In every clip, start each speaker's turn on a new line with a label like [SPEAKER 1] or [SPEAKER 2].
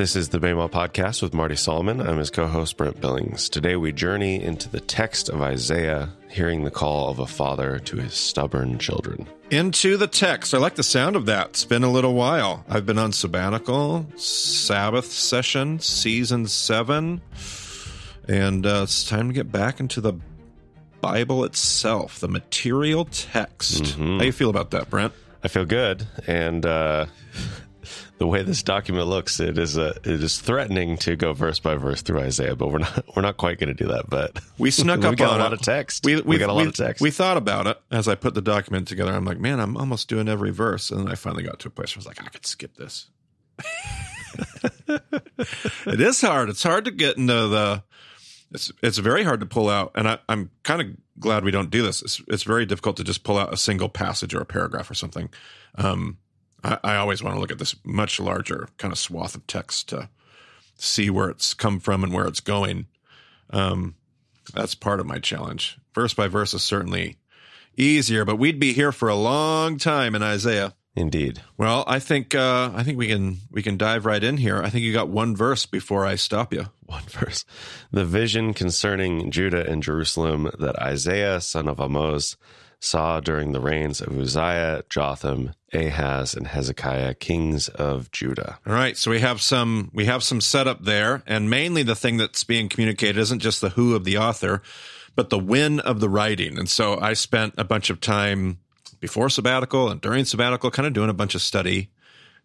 [SPEAKER 1] This is the Bema Podcast with Marty Solomon. I'm his co host, Brent Billings. Today we journey into the text of Isaiah, hearing the call of a father to his stubborn children.
[SPEAKER 2] Into the text. I like the sound of that. It's been a little while. I've been on sabbatical, Sabbath session, season seven, and uh, it's time to get back into the Bible itself, the material text.
[SPEAKER 1] Mm-hmm.
[SPEAKER 2] How you feel about that, Brent?
[SPEAKER 1] I feel good. And, uh, the way this document looks, it is a, it is threatening to go verse by verse through Isaiah, but we're not we're not quite going to do that. But
[SPEAKER 2] We snuck
[SPEAKER 1] we
[SPEAKER 2] up
[SPEAKER 1] got
[SPEAKER 2] on
[SPEAKER 1] a lot of text.
[SPEAKER 2] We,
[SPEAKER 1] We, got a lot
[SPEAKER 2] we-
[SPEAKER 1] of text.
[SPEAKER 2] We thought about it as I put the document together. I'm like, man, I'm almost doing every verse, and then I finally got to a place where I was like, I could skip this. it is hard. It's hard to get into the. It's it's very hard to pull out, and I, I'm kind of glad we don't do this. It's it's very difficult to just pull out a single passage or a paragraph or something. Um, I, I always want to look at this much larger kind of swath of text to see where it's come from and where it's going. Um, that's part of my challenge. Verse by verse is certainly easier, but we'd be here for a long time in Isaiah.
[SPEAKER 1] Indeed.
[SPEAKER 2] Well, I think uh, I think we can we can dive right in here. I think you got one verse before I stop you.
[SPEAKER 1] One verse. The vision concerning Judah and Jerusalem that Isaiah, son of Amoz, saw during the reigns of Uzziah, Jotham, Ahaz, and Hezekiah, kings of Judah.
[SPEAKER 2] All right, so we have some we have some setup there, and mainly the thing that's being communicated isn't just the who of the author, but the when of the writing. And so I spent a bunch of time before sabbatical and during sabbatical, kind of doing a bunch of study,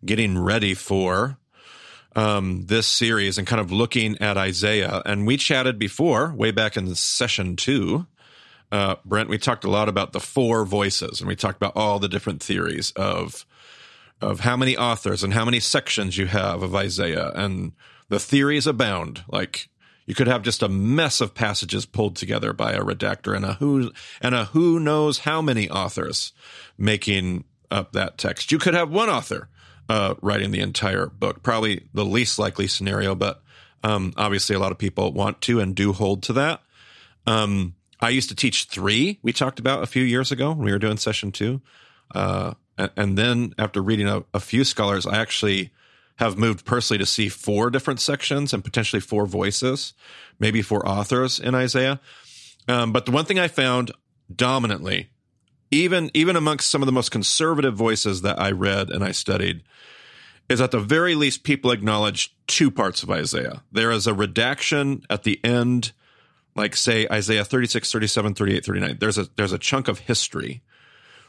[SPEAKER 2] getting ready for um, this series and kind of looking at Isaiah. And we chatted before, way back in session two. Uh, Brent, we talked a lot about the four voices, and we talked about all the different theories of of how many authors and how many sections you have of Isaiah, and the theories abound. Like you could have just a mess of passages pulled together by a redactor and a who and a who knows how many authors making up that text. You could have one author uh, writing the entire book, probably the least likely scenario, but um, obviously a lot of people want to and do hold to that. Um, I used to teach three. We talked about a few years ago when we were doing session two. Uh, and, and then after reading a, a few scholars, I actually have moved personally to see four different sections and potentially four voices, maybe four authors in Isaiah. Um, but the one thing I found dominantly, even even amongst some of the most conservative voices that I read and I studied, is at the very least people acknowledge two parts of Isaiah. There is a redaction at the end like say Isaiah 36, 37, 38, 39. There's a there's a chunk of history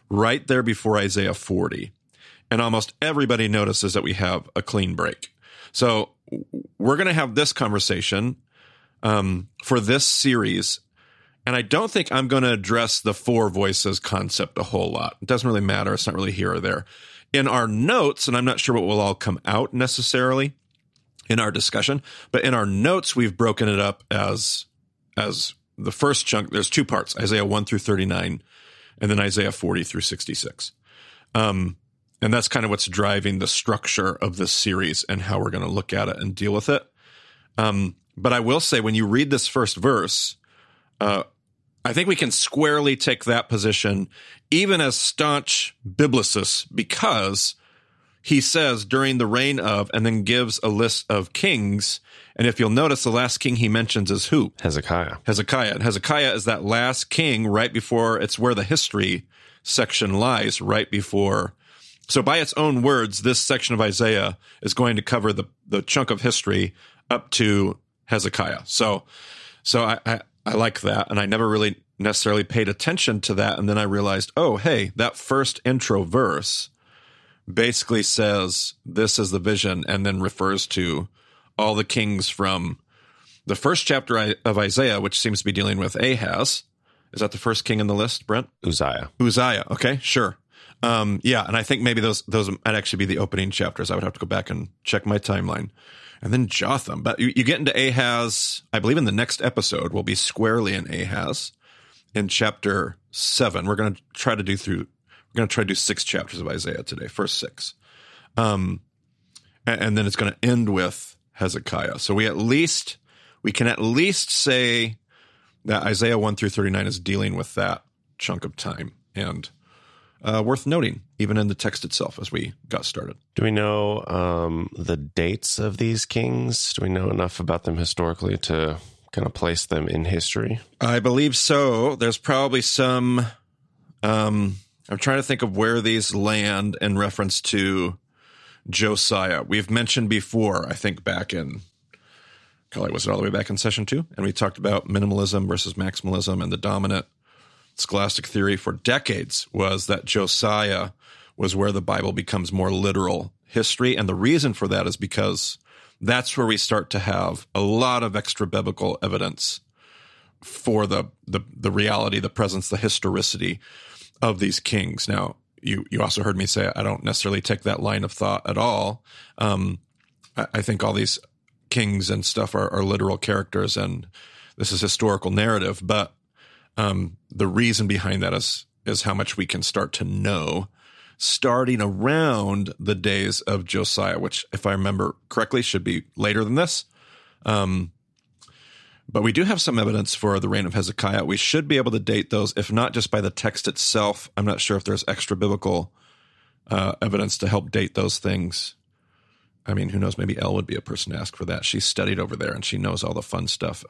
[SPEAKER 2] right there before Isaiah 40. And almost everybody notices that we have a clean break. So we're going to have this conversation um, for this series. And I don't think I'm going to address the four voices concept a whole lot. It doesn't really matter. It's not really here or there. In our notes, and I'm not sure what will all come out necessarily in our discussion, but in our notes, we've broken it up as as the first chunk. There's two parts: Isaiah one through thirty nine, and then Isaiah forty through sixty six. Um, and that's kind of what's driving the structure of this series and how we're going to look at it and deal with it. Um, but I will say, when you read this first verse, uh, I think we can squarely take that position, even as staunch biblicists, because he says during the reign of, and then gives a list of kings. And if you'll notice, the last king he mentions is who?
[SPEAKER 1] Hezekiah.
[SPEAKER 2] Hezekiah. And Hezekiah is that last king right before it's where the history section lies, right before. So by its own words, this section of Isaiah is going to cover the, the chunk of history up to Hezekiah. So, so I, I, I like that. And I never really necessarily paid attention to that. And then I realized, oh, hey, that first intro verse basically says this is the vision and then refers to all the kings from the first chapter of Isaiah, which seems to be dealing with Ahaz. Is that the first king in the list, Brent?
[SPEAKER 1] Uzziah.
[SPEAKER 2] Uzziah. Okay, sure. Um, yeah, and I think maybe those those might actually be the opening chapters. I would have to go back and check my timeline. And then Jotham. But you, you get into Ahaz, I believe in the next episode, we'll be squarely in Ahaz in chapter seven. We're going to try to do through, we're going to try to do six chapters of Isaiah today, first six. Um, and, and then it's going to end with Hezekiah. So we at least, we can at least say that Isaiah 1 through 39 is dealing with that chunk of time and uh, worth noting, even in the text itself as we got started.
[SPEAKER 1] Do we know um, the dates of these kings? Do we know enough about them historically to kind of place them in history?
[SPEAKER 2] I believe so. There's probably some. Um, I'm trying to think of where these land in reference to Josiah. We've mentioned before, I think back in, golly, was it all the way back in session two? And we talked about minimalism versus maximalism and the dominant scholastic theory for decades was that Josiah was where the Bible becomes more literal history. And the reason for that is because that's where we start to have a lot of extra biblical evidence for the, the, the reality, the presence, the historicity of these kings. Now, you, you also heard me say I don't necessarily take that line of thought at all. Um, I, I think all these kings and stuff are, are literal characters and this is historical narrative, but um, the reason behind that is is how much we can start to know starting around the days of Josiah, which, if I remember correctly, should be later than this. Um, but we do have some evidence for the reign of Hezekiah. We should be able to date those, if not just by the text itself. I'm not sure if there's extra biblical uh, evidence to help date those things. I mean, who knows? Maybe Elle would be a person to ask for that. She studied over there and she knows all the fun stuff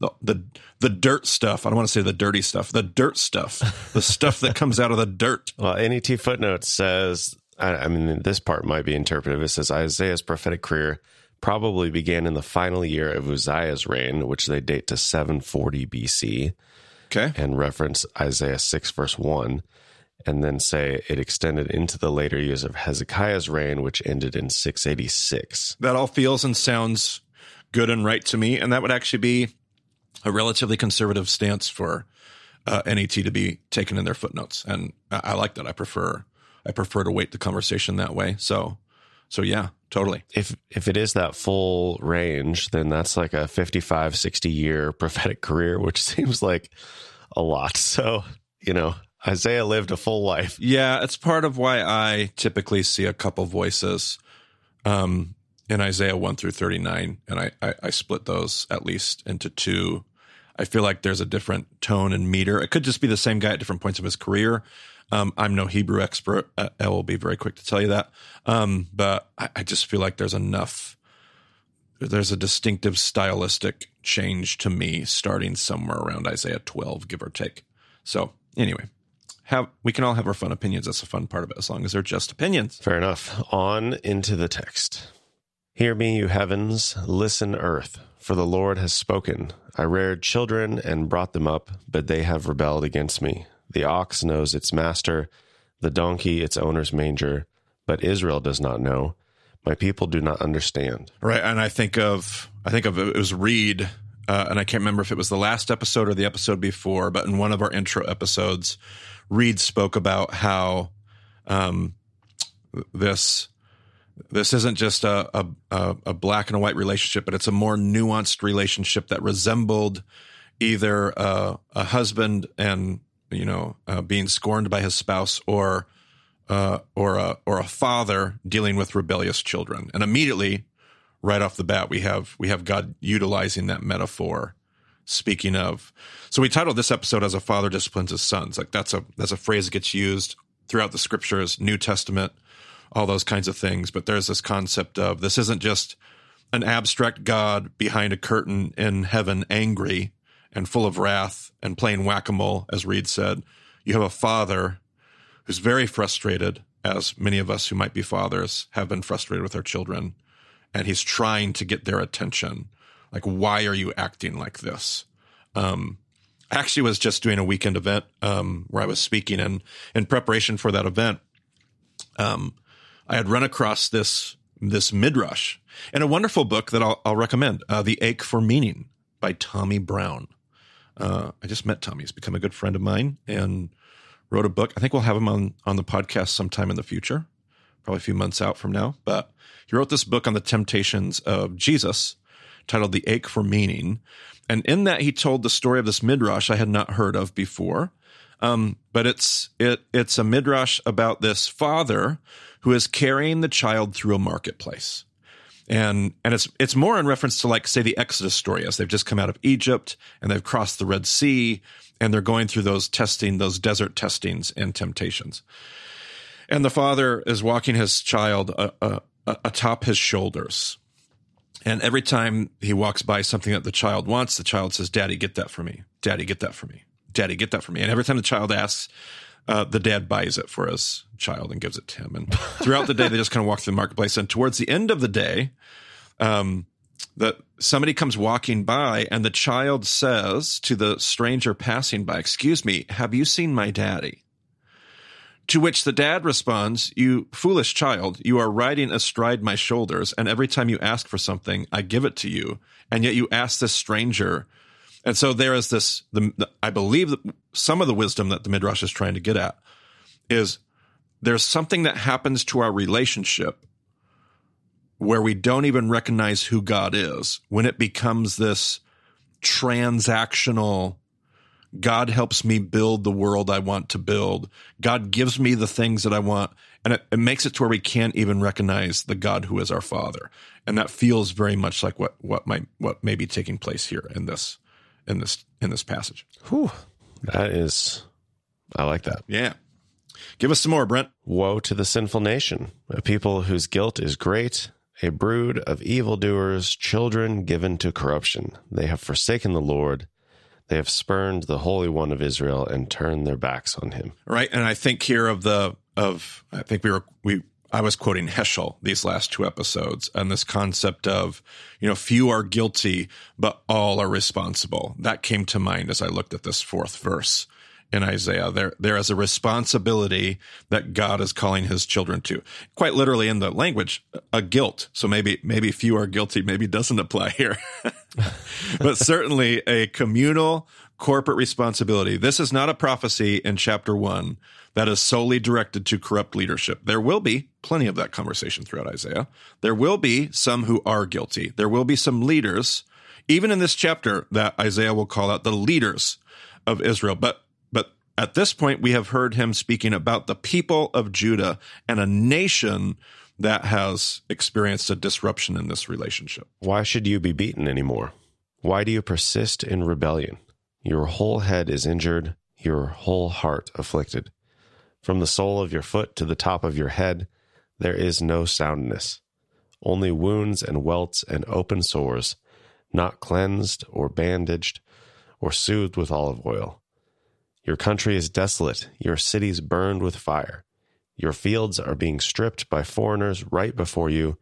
[SPEAKER 2] the the the dirt stuff. I don't want to say the dirty stuff. The dirt stuff. the stuff that comes out of the dirt.
[SPEAKER 1] Well, NET footnote says. I, I mean, this part might be interpretive. It says Isaiah's prophetic career probably began in the final year of Uzziah's reign, which they date to 740 BC.
[SPEAKER 2] Okay.
[SPEAKER 1] And reference Isaiah 6, verse 1, and then say it extended into the later years of Hezekiah's reign, which ended in 686.
[SPEAKER 2] That all feels and sounds good and right to me. And that would actually be a relatively conservative stance for uh, NET to be taken in their footnotes, and I, I, like that. I prefer I prefer to wait the conversation that way. So, so yeah, totally.
[SPEAKER 1] If if it is that full range, then that's like a 55, 60 year prophetic career, which seems like a lot. So, you know, Isaiah lived a full life.
[SPEAKER 2] Yeah, it's part of why I typically see a couple voices. Um, in Isaiah 1 through 39, and I, I, I, split those at least into two I feel like there's a different tone and meter. It could just be the same guy at different points of his career. Um, I'm no Hebrew expert. Uh, I will be very quick to tell you that. Um, but I, I, just feel like there's enough. There's a distinctive stylistic change to me starting somewhere around Isaiah 12, give or take. So anyway, have we can all have our fun opinions. That's the fun part of it, as long as they're just opinions.
[SPEAKER 1] Fair enough. On into the text. Hear me, you heavens. Listen, earth. For the Lord has spoken. I reared children and brought them up, but they have rebelled against me. The ox knows its master, the donkey its owner's manger, but Israel does not know. My people do not understand.
[SPEAKER 2] Right, and I think of I think of it was Reed, uh, and I can't remember if it was the last episode or the episode before, but in one of our intro episodes, Reed spoke about how um, this this isn't just a, a, a black and a white relationship, but it's a more nuanced relationship that resembled either a, a husband and you know uh, being scorned by his spouse, or uh, or a or a father dealing with rebellious children. And immediately, right off the bat, we have we have God utilizing that metaphor. Speaking of, so we titled this episode as "A Father Disciplines His Sons." Like that's a that's a phrase that gets used throughout the scriptures, New Testament all those kinds of things. But there's this concept of this isn't just an abstract God behind a curtain in heaven, angry and full of wrath and playing whack a mole, as Reed said. You have a father who's very frustrated, as many of us who might be fathers have been frustrated with our children, and he's trying to get their attention. Like, why are you acting like this? Um, I actually was just doing a weekend event um, where I was speaking, and in preparation for that event, um, I had run across this this midrash and a wonderful book that I'll, I'll recommend, uh, "The Ache for Meaning" by Tommy Brown. Uh, I just met Tommy; he's become a good friend of mine and wrote a book. I think we'll have him on on the podcast sometime in the future, probably a few months out from now. But he wrote this book on the temptations of Jesus, titled "The Ache for Meaning," and in that he told the story of this midrash I had not heard of before. Um, but it's it it's a midrash about this father who is carrying the child through a marketplace. and and it's it's more in reference to like say the Exodus story as they've just come out of Egypt and they've crossed the Red Sea and they're going through those testing, those desert testings and temptations. And the father is walking his child uh, uh, uh, atop his shoulders. And every time he walks by something that the child wants, the child says, Daddy, get that for me. Daddy, get that for me. Daddy, get that for me. And every time the child asks, uh, the dad buys it for his child and gives it to him. And throughout the day, they just kind of walk through the marketplace. And towards the end of the day, um, that somebody comes walking by and the child says to the stranger passing by, Excuse me, have you seen my daddy? To which the dad responds, You foolish child, you are riding astride my shoulders, and every time you ask for something, I give it to you. And yet you ask this stranger. And so there is this, the, the, I believe some of the wisdom that the Midrash is trying to get at is there's something that happens to our relationship where we don't even recognize who God is when it becomes this transactional God helps me build the world I want to build. God gives me the things that I want. And it, it, makes it to where we can't even recognize the God who is our Father. And that feels very much like what, what might what may be taking place here in this in this in this passage.
[SPEAKER 1] Whew. That is I like that.
[SPEAKER 2] Yeah. Give us some more, Brent.
[SPEAKER 1] Woe to the sinful nation, a people whose guilt is great a brood of evildoers, children given to corruption. They have forsaken the Lord. They have spurned the Holy One of Israel and turned their backs on him.
[SPEAKER 2] Right. And I think here of the, of, I think we were, we, I was quoting Heschel these last two episodes and this concept of, you know, few are guilty, but all are responsible. That came to mind as I looked at this fourth verse in Isaiah. There, there is a responsibility that God is calling his children to. Quite literally in the language, a guilt. So maybe, maybe few are guilty, maybe doesn't apply here, but certainly a communal corporate responsibility. This is not a prophecy in chapter one that is solely directed to corrupt leadership. There will be plenty of that conversation throughout Isaiah. There will be some who are guilty. There will be some leaders, even in this chapter, that Isaiah will call out the leaders of Israel. But but at this point, we have heard him speaking about the people of Judah and a nation that has experienced a disruption in this relationship.
[SPEAKER 1] Why should you be beaten anymore? Why do you persist in rebellion? Your whole head is injured, your whole heart afflicted. From the sole of your foot to the top of your head, there is no soundness, only wounds and welts and open sores, not cleansed or bandaged or soothed with olive oil. Your country is desolate, your cities burned with fire. Your fields are being stripped by foreigners right before you,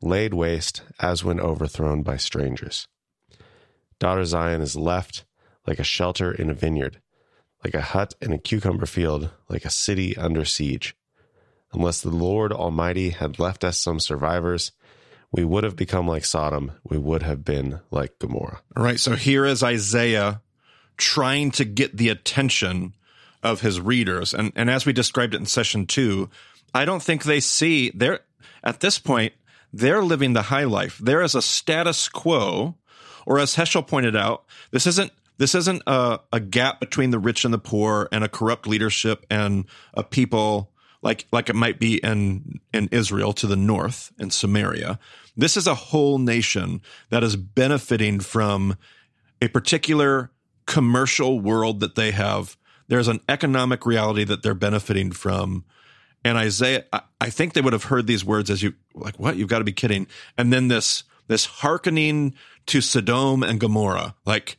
[SPEAKER 1] laid waste as when overthrown by strangers. Daughter Zion is left like a shelter in a vineyard, like a hut in a cucumber field, like a city under siege. Unless the Lord Almighty had left us some survivors, we would have become like Sodom. We would have been like Gomorrah.
[SPEAKER 2] All right. So here is Isaiah trying to get the attention of his readers. And, and as we described it in session two, I don't think they see they're at this point, they're living the high life. There is a status quo, or as Heschel pointed out, this isn't this isn't a, a gap between the rich and the poor and a corrupt leadership and a people like like it might be in in Israel to the north in Samaria. This is a whole nation that is benefiting from a particular commercial world that they have. There's an economic reality that they're benefiting from. And Isaiah, I think they would have heard these words as you like, what? You've got to be kidding. And then this, this hearkening to Sodom and Gomorrah, like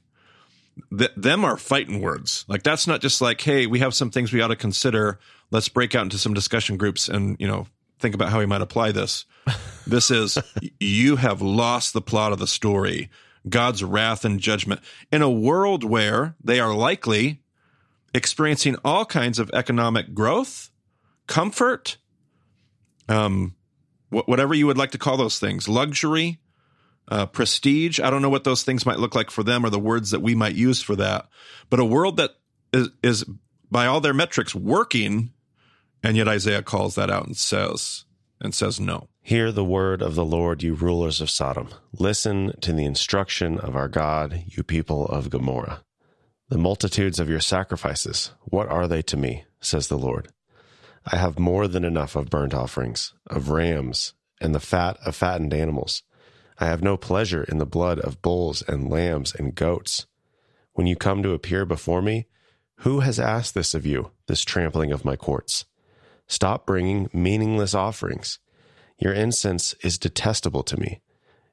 [SPEAKER 2] th- them are fighting words. Like that's not just like, Hey, we have some things we ought to consider. Let's break out into some discussion groups and, you know, think about how we might apply this. This is, you have lost the plot of the story. God's wrath and judgment in a world where they are likely experiencing all kinds of economic growth, comfort, um, wh- whatever you would like to call those things, luxury, uh, prestige. I don't know what those things might look like for them or the words that we might use for that, but a world that is, is by all their metrics working. And yet Isaiah calls that out and says, and says no.
[SPEAKER 1] Hear the word of the Lord, you rulers of Sodom. Listen to the instruction of our God, you people of Gomorrah. The multitudes of your sacrifices, what are they to me? says the Lord. I have more than enough of burnt offerings, of rams and the fat of fattened animals. I have no pleasure in the blood of bulls and lambs and goats. When you come to appear before me, who has asked this of you, this trampling of my courts? Stop bringing meaningless offerings. Your incense is detestable to me.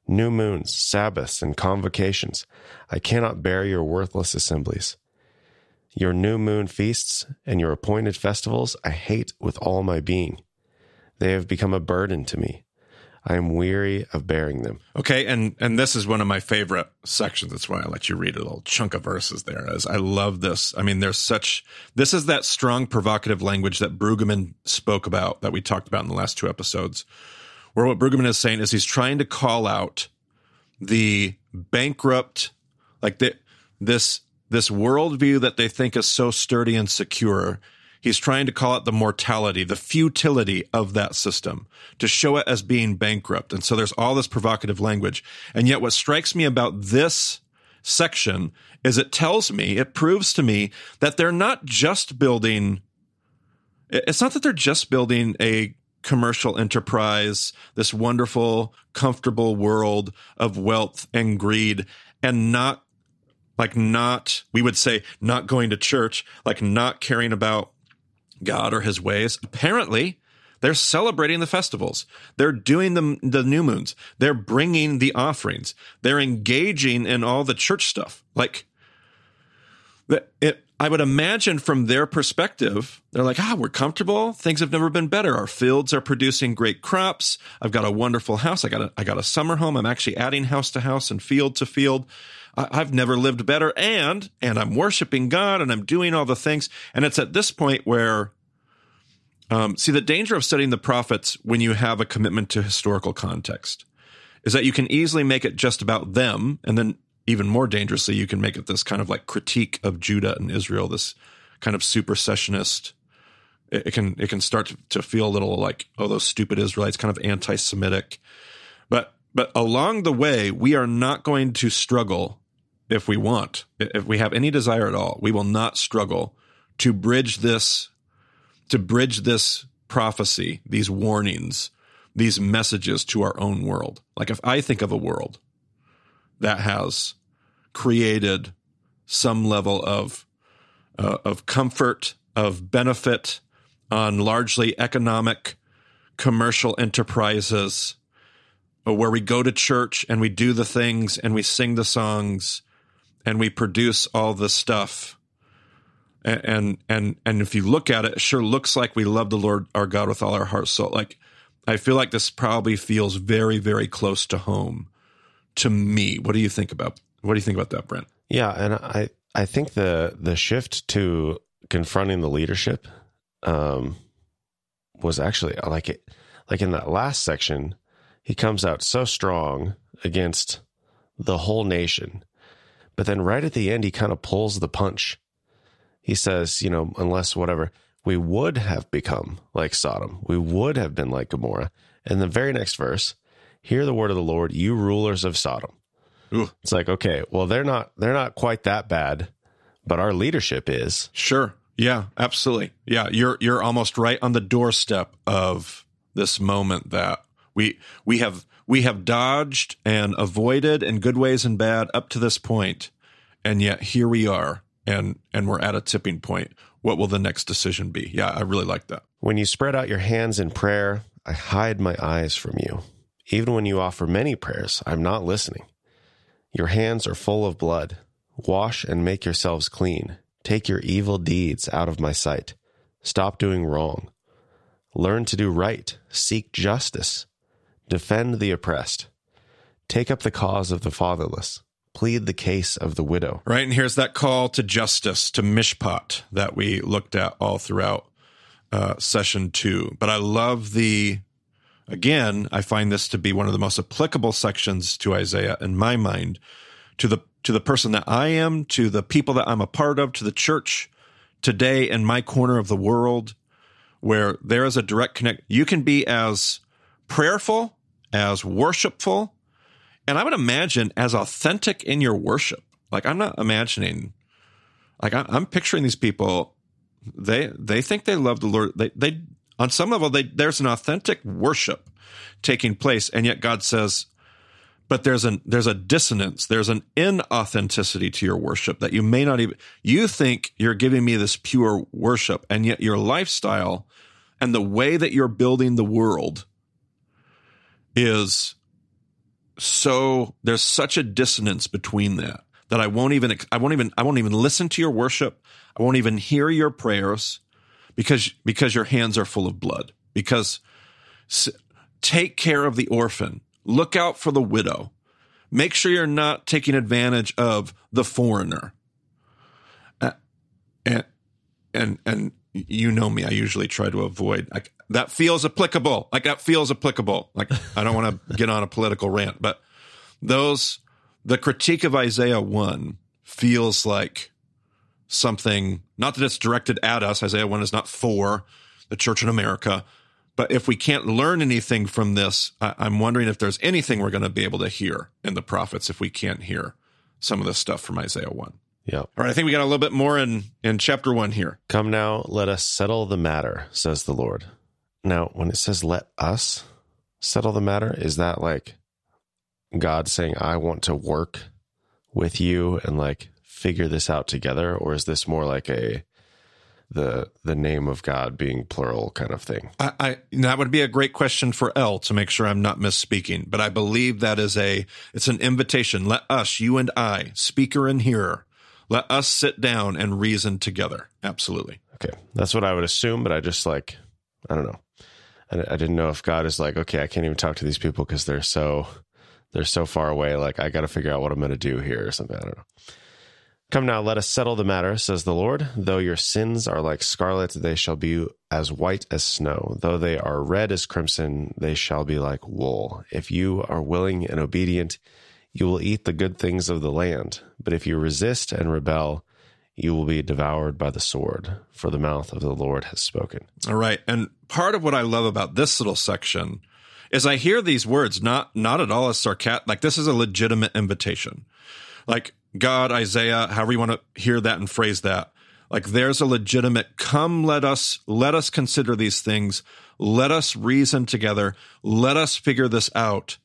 [SPEAKER 1] New moons, Sabbaths, and convocations. I cannot bear your worthless assemblies. Your new moon feasts and your appointed festivals I hate with all my being. They have become a burden to me. I am weary of bearing them.
[SPEAKER 2] Okay, and and this is one of my favorite sections. That's why I let you read a little chunk of verses there. As I love this. I mean, there's such this is that strong provocative language that Brueggemann spoke about that we talked about in the last two episodes. Where what Brueggemann is saying is he's trying to call out the bankrupt, like the, this this worldview that they think is so sturdy and secure He's trying to call out the mortality, the futility of that system to show it as being bankrupt. And so there's all this provocative language. And yet what strikes me about this section is it tells me, it proves to me that they're not just building, it's not that they're just building a commercial enterprise, this wonderful, comfortable world of wealth and greed and not like not, we would say not going to church, like not caring about God or his ways. Apparently, they're celebrating the festivals. They're doing the, the new moons. They're bringing the offerings. They're engaging in all the church stuff. Like, it, I would imagine from their perspective, they're like, ah, we're comfortable. Things have never been better. Our fields are producing great crops. I've got a wonderful house. I got a, I got a summer home. I'm actually adding house to house and field to field. I've never lived better. And, and I'm worshiping God and I'm doing all the things. And it's at this point where, um, see, the danger of studying the prophets when you have a commitment to historical context is that you can easily make it just about them. And then even more dangerously, you can make it this kind of like critique of Judah and Israel, this kind of supersessionist. It, it can, it can start to, to feel a little like, oh, those stupid Israelites, kind of anti-Semitic. But, but along the way, we are not going to struggle if we want, if we have any desire at all, we will not struggle to bridge this, to bridge this prophecy, these warnings, these messages to our own world. Like if I think of a world that has created some level of uh, of comfort, of benefit on largely economic, commercial enterprises, uh, where we go to church and we do the things and we sing the songs and we produce all the stuff and and and if you look at it, it sure looks like we love the Lord our God with all our hearts. So like I feel like this probably feels very, very close to home to me. What do you think about what do you think about that, Brent?
[SPEAKER 1] Yeah, and I I think the the shift to confronting the leadership um was actually like it like in that last section, he comes out so strong against the whole nation but then right at the end, he kind of pulls the punch. He says, you know, unless whatever, we would have become like Sodom. We would have been like Gomorrah. And the very next verse, hear the word of the Lord, you rulers of Sodom. Ooh. It's like, okay, well, they're not, they're not quite that bad, but our leadership is.
[SPEAKER 2] Sure. Yeah, absolutely. Yeah. You're, you're almost right on the doorstep of this moment that we, we have, we have dodged and avoided in good ways and bad up to this point, and yet here we are, and and we're at a tipping point. What will the next decision be? Yeah, I really like that.
[SPEAKER 1] When you spread out your hands in prayer, I hide my eyes from you. Even when you offer many prayers, I'm not listening. Your hands are full of blood. Wash and make yourselves clean. Take your evil deeds out of my sight. Stop doing wrong. Learn to do right. Seek justice. Defend the oppressed. Take up the cause of the fatherless. Plead the case of the widow.
[SPEAKER 2] Right. And here's that call to justice, to mishpat that we looked at all throughout uh, session two. But I love the, again, I find this to be one of the most applicable sections to Isaiah in my mind, to the to the person that I am, to the people that I'm a part of, to the church today in my corner of the world, where there is a direct connect. You can be as prayerful as worshipful, and I would imagine as authentic in your worship. Like I'm not imagining, like I'm picturing these people. They they think they love the Lord. They they on some level they there's an authentic worship taking place. And yet God says, but there's an there's a dissonance there's an inauthenticity to your worship that you may not even you think you're giving me this pure worship and yet your lifestyle and the way that you're building the world is so there's such a dissonance between that that I won't even I won't even I won't even listen to your worship I won't even hear your prayers because because your hands are full of blood because take care of the orphan Look out for the widow. Make sure you're not taking advantage of the foreigner. Uh, and and and you know me, I usually try to avoid like that feels applicable. Like that feels applicable. Like I don't want to get on a political rant, but those the critique of Isaiah 1 feels like something not that it's directed at us. Isaiah 1 is not for the church in America, but if we can't learn anything from this, I, am wondering if there's anything we're going to be able to hear in the prophets if we can't hear some of this stuff from Isaiah 1.
[SPEAKER 1] Yeah.
[SPEAKER 2] All right. I think we got a little bit more in, in chapter 1 here.
[SPEAKER 1] Come now, let us settle the matter, says the Lord. Now, when it says let us settle the matter, is that like God saying, I want to work with you and like figure this out together? Or is this more like a the the name of God being plural kind of thing?
[SPEAKER 2] I, I, that would be a great question for Elle to make sure I'm not misspeaking, but I believe that is a it's an invitation. Let us, you and I, speaker and hearer, let us sit down and reason together. Absolutely.
[SPEAKER 1] Okay, that's what I would assume, but I just like I don't know. I, I didn't know if God is like, okay, I can't even talk to these people because they're so they're so far away. Like I got to figure out what I'm going to do here or something. I don't know. Come now, let us settle the matter, says the Lord. Though your sins are like scarlet, they shall be as white as snow. Though they are red as crimson, they shall be like wool. If you are willing and obedient, you will eat the good things of the land. But if you resist and rebel, you will be devoured by the sword, for the mouth of the Lord has spoken.
[SPEAKER 2] All right. And part of what I love about this little section is I hear these words not not at all as sarcastic. Like this is a legitimate invitation. Like God, Isaiah, however you want to hear that and phrase that. Like there's a legitimate come let us let us consider these things. Let us reason together. Let us figure this out.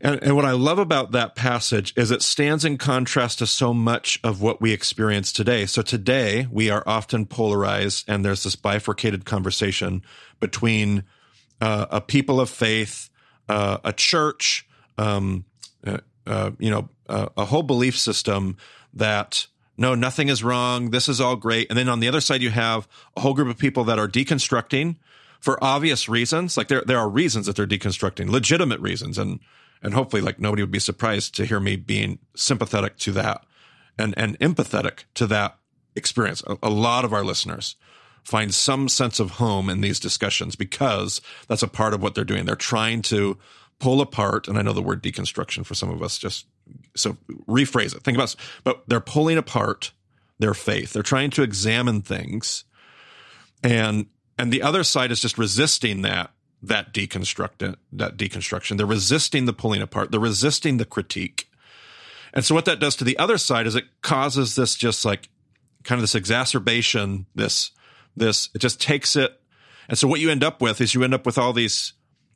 [SPEAKER 2] And, and what I love about that passage is it stands in contrast to so much of what we experience today. So today we are often polarized and there's this bifurcated conversation between uh, a people of faith, uh, a church, um, uh, you know, a whole belief system that no, nothing is wrong. This is all great. And then on the other side, you have a whole group of people that are deconstructing for obvious reasons. Like there, there are reasons that they're deconstructing, legitimate reasons. And, and hopefully like nobody would be surprised to hear me being sympathetic to that and, and empathetic to that experience. A, a lot of our listeners find some sense of home in these discussions because that's a part of what they're doing. They're trying to pull apart, and I know the word deconstruction for some of us just so rephrase it. Think about, but they're pulling apart their faith. They're trying to examine things, and and the other side is just resisting that that deconstruct that deconstruction. They're resisting the pulling apart. They're resisting the critique. And so what that does to the other side is it causes this just like kind of this exacerbation, this this it just takes it. And so what you end up with is you end up with all these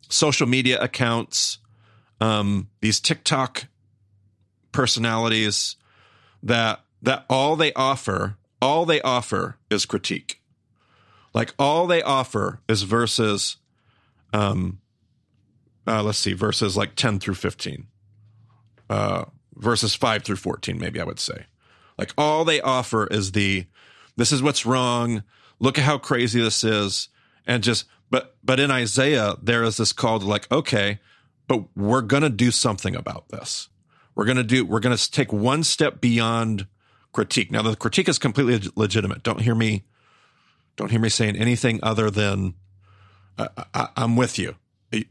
[SPEAKER 2] social media accounts, um, these TikTok personalities that that all they offer, all they offer is critique. Like all they offer is verses, um, uh, let's see, verses like ten through fifteen, uh, verses five through fourteen, maybe I would say. Like all they offer is the, this is what's wrong. Look at how crazy this is, and just but but in Isaiah, there is this call to like, okay, but we're gonna do something about this. We're gonna do. We're gonna take one step beyond critique. Now the critique is completely legitimate. Don't hear me. Don't hear me saying anything other than I, I, I'm with you.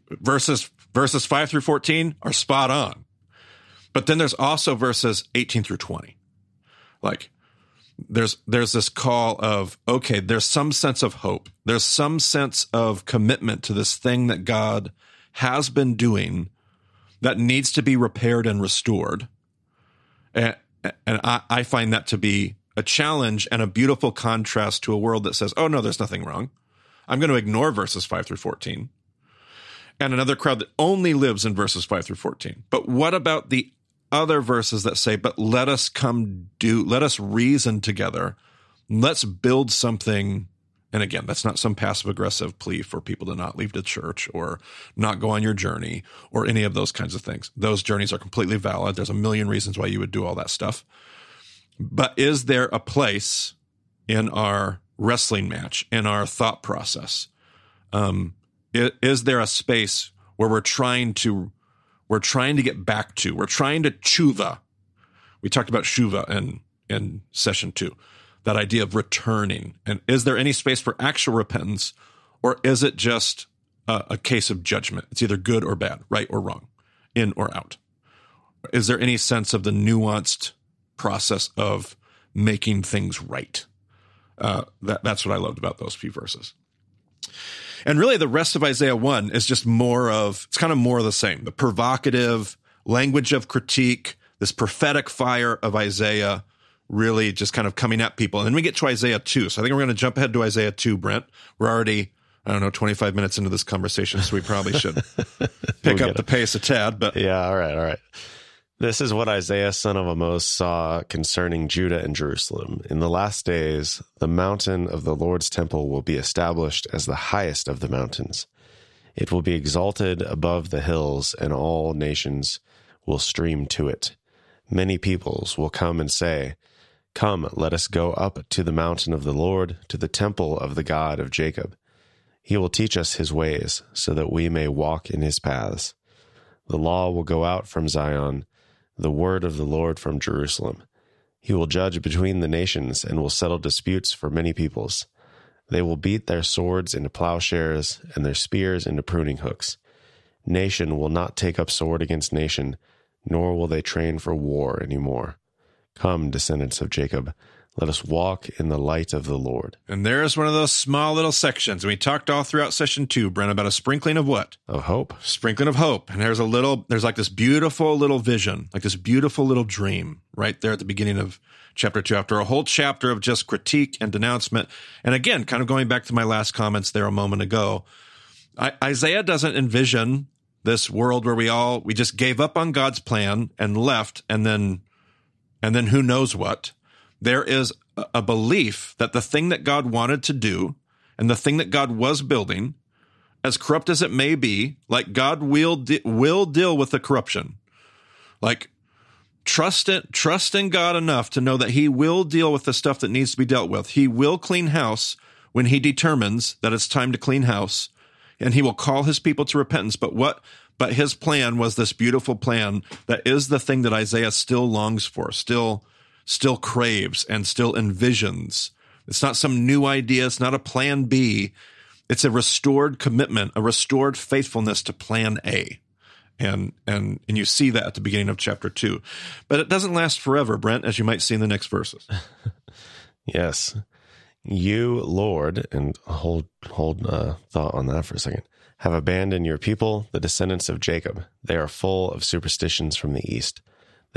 [SPEAKER 2] Verses verses five through fourteen are spot on, but then there's also verses eighteen through twenty. Like there's there's this call of okay there's some sense of hope. There's some sense of commitment to this thing that god has been doing that needs to be repaired and restored. And, and I, I find that to be a challenge and a beautiful contrast to a world that says oh no there's nothing wrong. I'm going to ignore verses 5 through 14 and another crowd that only lives in verses 5 through 14. But what about the other verses that say, but let us come do, let us reason together. Let's build something. And again, that's not some passive aggressive plea for people to not leave the church or not go on your journey or any of those kinds of things. Those journeys are completely valid. There's a million reasons why you would do all that stuff. But is there a place in our wrestling match, in our thought process? Um, is there a space where we're trying to we're trying to get back to. We're trying to tshuva. We talked about shuva in, in session two, that idea of returning. And is there any space for actual repentance, or is it just a, a case of judgment? It's either good or bad, right or wrong, in or out. Is there any sense of the nuanced process of making things right? Uh, that, that's what I loved about those few verses. And really, the rest of Isaiah 1 is just more of, it's kind of more of the same. The provocative language of critique, this prophetic fire of Isaiah really just kind of coming at people. And then we get to Isaiah 2. So I think we're going to jump ahead to Isaiah 2, Brent. We're already, I don't know, 25 minutes into this conversation, so we probably should pick we'll up the pace a tad. But
[SPEAKER 1] yeah, all right, all right. This is what Isaiah son of Amoz saw concerning Judah and Jerusalem. In the last days, the mountain of the Lord's temple will be established as the highest of the mountains. It will be exalted above the hills, and all nations will stream to it. Many peoples will come and say, Come, let us go up to the mountain of the Lord, to the temple of the God of Jacob. He will teach us his ways, so that we may walk in his paths. The law will go out from Zion the word of the Lord from Jerusalem. He will judge between the nations and will settle disputes for many peoples. They will beat their swords into plowshares and their spears into pruning hooks. Nation will not take up sword against nation, nor will they train for war any more. Come, descendants of Jacob, let us walk in the light of the Lord.
[SPEAKER 2] And there's one of those small little sections. We talked all throughout session two, Brent, about a sprinkling of what?
[SPEAKER 1] Of hope.
[SPEAKER 2] Sprinkling of hope. And there's a little, there's like this beautiful little vision, like this beautiful little dream right there at the beginning of chapter two, after a whole chapter of just critique and denouncement. And again, kind of going back to my last comments there a moment ago, I, Isaiah doesn't envision this world where we all, we just gave up on God's plan and left and then, and then who knows what there is a belief that the thing that God wanted to do and the thing that God was building, as corrupt as it may be, like God will de- will deal with the corruption. Like trust it, trust in God enough to know that He will deal with the stuff that needs to be dealt with. He will clean house when He determines that it's time to clean house, and He will call His people to repentance. But what? But His plan was this beautiful plan that is the thing that Isaiah still longs for, still still craves and still envisions. It's not some new idea. It's not a plan B. It's a restored commitment, a restored faithfulness to plan A. And, and, and you see that at the beginning of chapter two, but it doesn't last forever, Brent, as you might see in the next verses.
[SPEAKER 1] yes. You, Lord, and hold, hold, uh, thought on that for a second, have abandoned your people, the descendants of Jacob. They are full of superstitions from the east.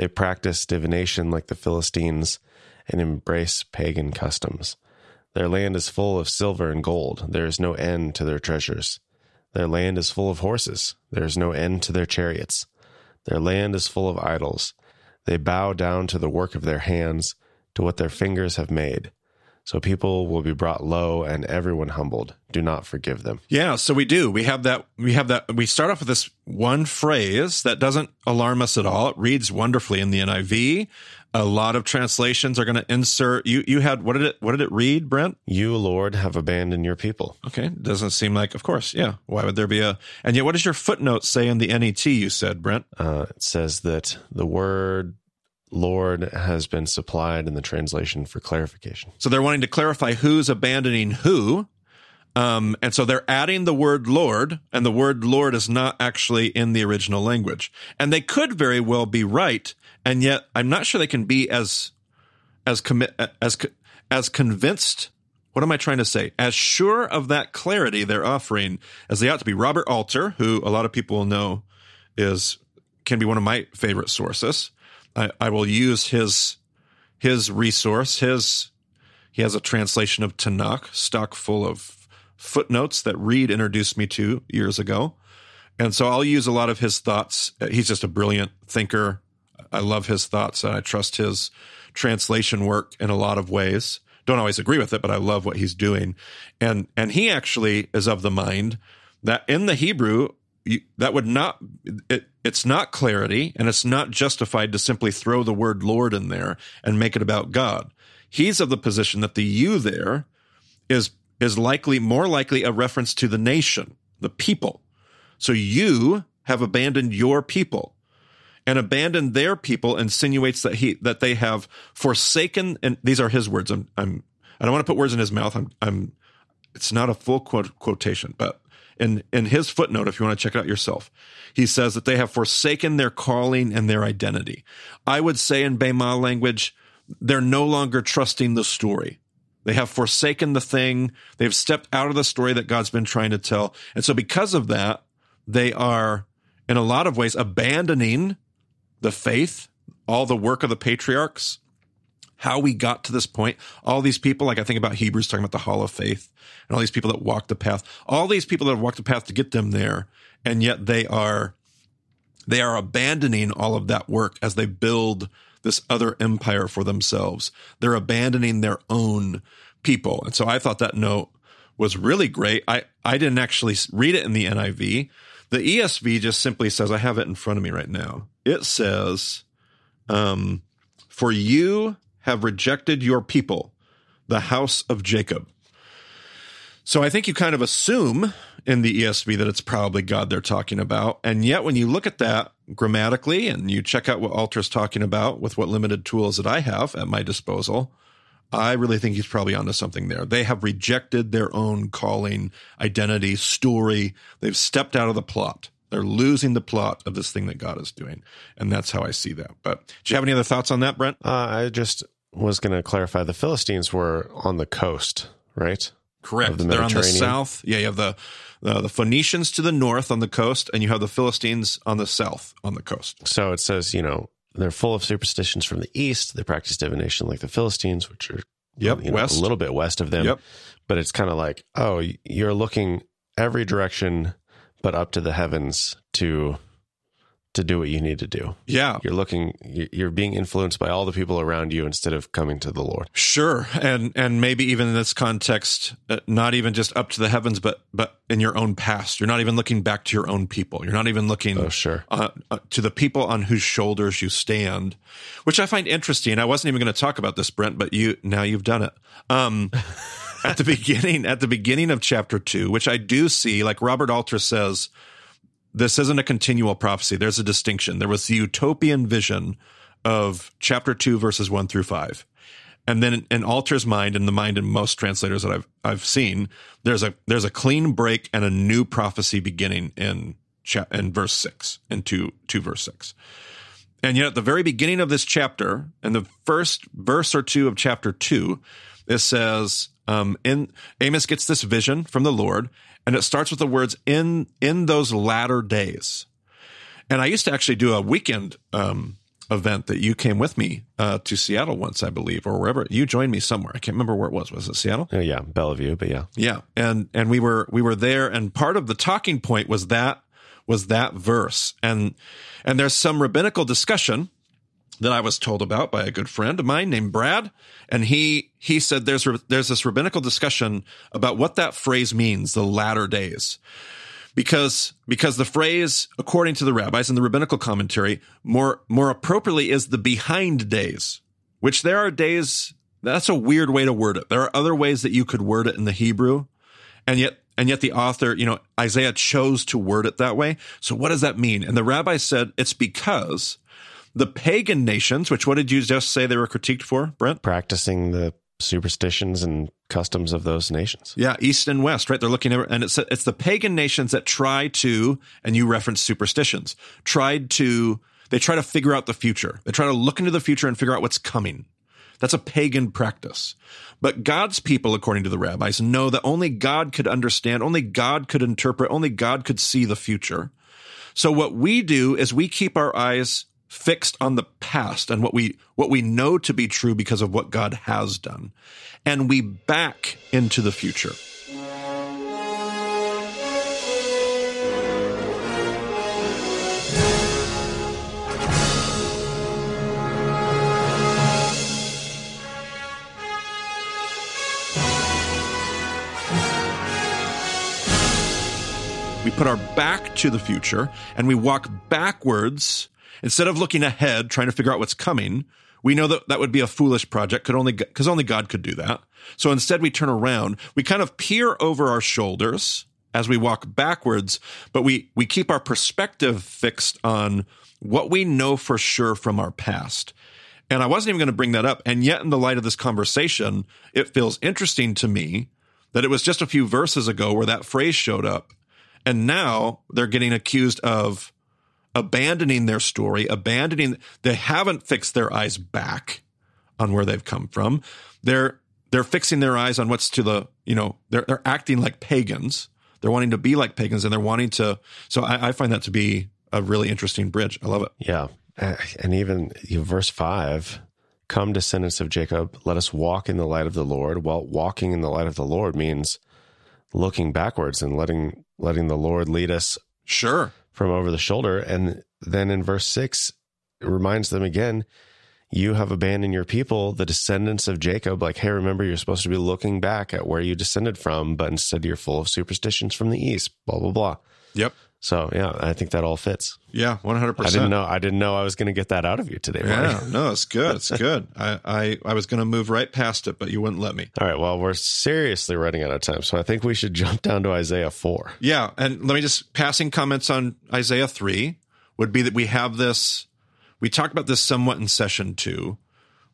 [SPEAKER 1] They practice divination like the Philistines and embrace pagan customs. Their land is full of silver and gold. There is no end to their treasures. Their land is full of horses. There is no end to their chariots. Their land is full of idols. They bow down to the work of their hands, to what their fingers have made. So people will be brought low and everyone humbled. Do not forgive them.
[SPEAKER 2] Yeah, so we do. We have that we have that we start off with this one phrase that doesn't alarm us at all. It reads wonderfully in the NIV. A lot of translations are going to insert you you had what did it what did it read, Brent?
[SPEAKER 1] You Lord have abandoned your people.
[SPEAKER 2] Okay, doesn't seem like of course. Yeah. Why would there be a And yet what does your footnote say in the NET you said, Brent?
[SPEAKER 1] Uh, it says that the word Lord has been supplied in the translation for clarification.
[SPEAKER 2] So they're wanting to clarify who's abandoning who. Um, and so they're adding the word Lord, and the word Lord is not actually in the original language. And they could very well be right, and yet I'm not sure they can be as as commit as as convinced. What am I trying to say? As sure of that clarity they're offering as they ought to be. Robert Alter, who a lot of people know is can be one of my favorite sources. I, I will use his his resource. His he has a translation of Tanakh, stock full of footnotes that Reed introduced me to years ago. And so I'll use a lot of his thoughts. He's just a brilliant thinker. I love his thoughts and I trust his translation work in a lot of ways. Don't always agree with it, but I love what he's doing. And and he actually is of the mind that in the Hebrew you, that would not it, it's not clarity and it's not justified to simply throw the word Lord in there and make it about God. He's of the position that the you there is is likely more likely a reference to the nation, the people. So you have abandoned your people and abandoned their people insinuates that he that they have forsaken and these are his words. I'm I'm I don't want to put words in his mouth. I'm I'm it's not a full quote, quotation, but in in his footnote, if you want to check it out yourself, he says that they have forsaken their calling and their identity. I would say in Bema language, they're no longer trusting the story. They have forsaken the thing. They've stepped out of the story that God's been trying to tell. And so because of that, they are in a lot of ways abandoning the faith, all the work of the patriarchs, how we got to this point. All these people, like I think about Hebrews talking about the hall of faith and all these people that walked the path, all these people that have walked the path to get them there. And yet they are, they are abandoning all of that work as they build this other empire for themselves. They're abandoning their own people. And so I thought that note was really great. I, I didn't actually read it in the NIV. The ESV just simply says, I have it in front of me right now. It says, um, For you have rejected your people, the house of Jacob. So I think you kind of assume in the ESV that it's probably God they're talking about. And yet, when you look at that grammatically and you check out what Alter's talking about with what limited tools that I have at my disposal, I really think he's probably onto something there. They have rejected their own calling, identity, story. They've stepped out of the plot. They're losing the plot of this thing that God is doing. And that's how I see that. But do you have any other thoughts on that, Brent?
[SPEAKER 1] Uh, I just was going to clarify the Philistines were on the coast, right?
[SPEAKER 2] Correct. The They're on the south. Yeah, you have the, the, the Phoenicians to the north on the coast, and you have the Philistines on the south on the coast.
[SPEAKER 1] So it says, you know, they're full of superstitions from the east. They practice divination like the Philistines, which are
[SPEAKER 2] yep,
[SPEAKER 1] you know, a little bit west of them.
[SPEAKER 2] Yep.
[SPEAKER 1] But it's kind of like, oh, you're looking every direction but up to the heavens to to do what you need to do.
[SPEAKER 2] Yeah.
[SPEAKER 1] You're looking you're being influenced by all the people around you instead of coming to the Lord.
[SPEAKER 2] Sure. And and maybe even in this context uh, not even just up to the heavens but but in your own past. You're not even looking back to your own people. You're not even looking
[SPEAKER 1] oh, sure.
[SPEAKER 2] Uh, uh, to the people on whose shoulders you stand, which I find interesting. I wasn't even going to talk about this Brent, but you now you've done it. Um at the beginning at the beginning of chapter 2, which I do see like Robert Alter says this isn't a continual prophecy. There's a distinction. There was the utopian vision of chapter two, verses one through five. And then in Alter's mind and the mind in most translators that I've I've seen, there's a there's a clean break and a new prophecy beginning in cha- in verse six, in two two verse six. And yet at the very beginning of this chapter, in the first verse or two of chapter two, it says, um, in Amoz gets this vision from the Lord, and it starts with the words in in those latter days. And I used to actually do a weekend um, event that you came with me uh, to Seattle once, I believe, or wherever you joined me somewhere. I can't remember where it was. Was it Seattle?
[SPEAKER 1] Uh, yeah, Bellevue, but yeah,
[SPEAKER 2] yeah. And and we were we were there, and part of the talking point was that was that verse, and and there's some rabbinical discussion that I was told about by a good friend of mine named Brad, and he he said there's there's this rabbinical discussion about what that phrase means, the latter days. Because because the phrase, according to the rabbis in the rabbinical commentary, more more appropriately is the behind days, which there are days that's a weird way to word it. There are other ways that you could word it in the Hebrew, and yet and yet the author, you know, Isaiah chose to word it that way. So what does that mean? And the rabbi said it's because the pagan nations, which what did you just say they were critiqued for, Brent?
[SPEAKER 1] Practicing the superstitions and customs of those nations.
[SPEAKER 2] Yeah, east and west, right? They're looking at, and it's it's the pagan nations that try to, and you reference superstitions, tried to they try to figure out the future. They try to look into the future and figure out what's coming. That's a pagan practice. But God's people, according to the rabbis, know that only God could understand, only God could interpret, only God could see the future. So what we do is we keep our eyes fixed on the past and what we what we know to be true because of what God has done. And we back into the future. We put our back to the future and we walk backwards instead of looking ahead, trying to figure out what's coming. We know that that would be a foolish project, could only because only God could do that. So instead, we turn around, we kind of peer over our shoulders as we walk backwards, but we we keep our perspective fixed on what we know for sure from our past. And I wasn't even going to bring that up, and yet in the light of this conversation, it feels interesting to me that it was just a few verses ago where that phrase showed up, and now they're getting accused of abandoning their story, abandoning they haven't fixed their eyes back on where they've come from. They're they're fixing their eyes on what's to the, you know, they're they're acting like pagans. They're wanting to be like pagans and they're wanting to so I, I find that to be a really interesting bridge. I love it.
[SPEAKER 1] Yeah. And even verse five, come descendants of Jacob, let us walk in the light of the Lord. Well, walking in the light of the Lord means looking backwards and letting letting the Lord lead us
[SPEAKER 2] Sure
[SPEAKER 1] from over the shoulder. And then in verse six, it reminds them again, you have abandoned your people, the descendants of Jacob. Like, hey, remember, you're supposed to be looking back at where you descended from, but instead you're full of superstitions from the east, blah, blah, blah.
[SPEAKER 2] Yep.
[SPEAKER 1] So yeah, I think that all fits.
[SPEAKER 2] Yeah, one hundred percent.
[SPEAKER 1] I didn't know. I didn't know I was going to get that out of you today. Marty.
[SPEAKER 2] Yeah, no, it's good. It's good. I, I, I was going to move right past it, but you wouldn't let me.
[SPEAKER 1] All right. Well, we're seriously running out of time, so I think we should jump down to Isaiah four.
[SPEAKER 2] Yeah, and let me just passing comments on Isaiah 3 would be that we have this we talked about this somewhat in session 2.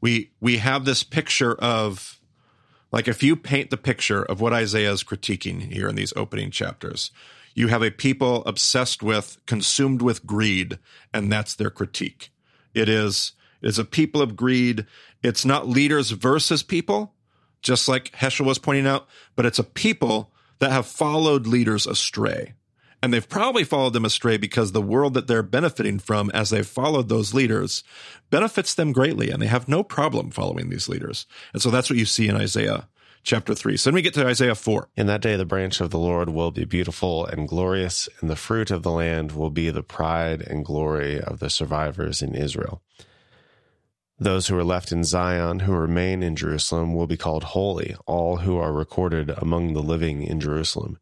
[SPEAKER 2] We we have this picture of like if you paint the picture of what Isaiah is critiquing here in these opening chapters, you have a people obsessed with consumed with greed and that's their critique. It is it is a people of greed. It's not leaders versus people, just like Heschel was pointing out, but it's a people that have followed leaders astray. And they've probably followed them astray because the world that they're benefiting from as they've followed those leaders benefits them greatly, and they have no problem following these leaders. And so that's what you see in Isaiah chapter 3. So then we get to Isaiah 4.
[SPEAKER 1] In that day, the branch of the Lord will be beautiful and glorious, and the fruit of the land will be the pride and glory of the survivors in Israel. Those who are left in Zion, who remain in Jerusalem, will be called holy, all who are recorded among the living in Jerusalem.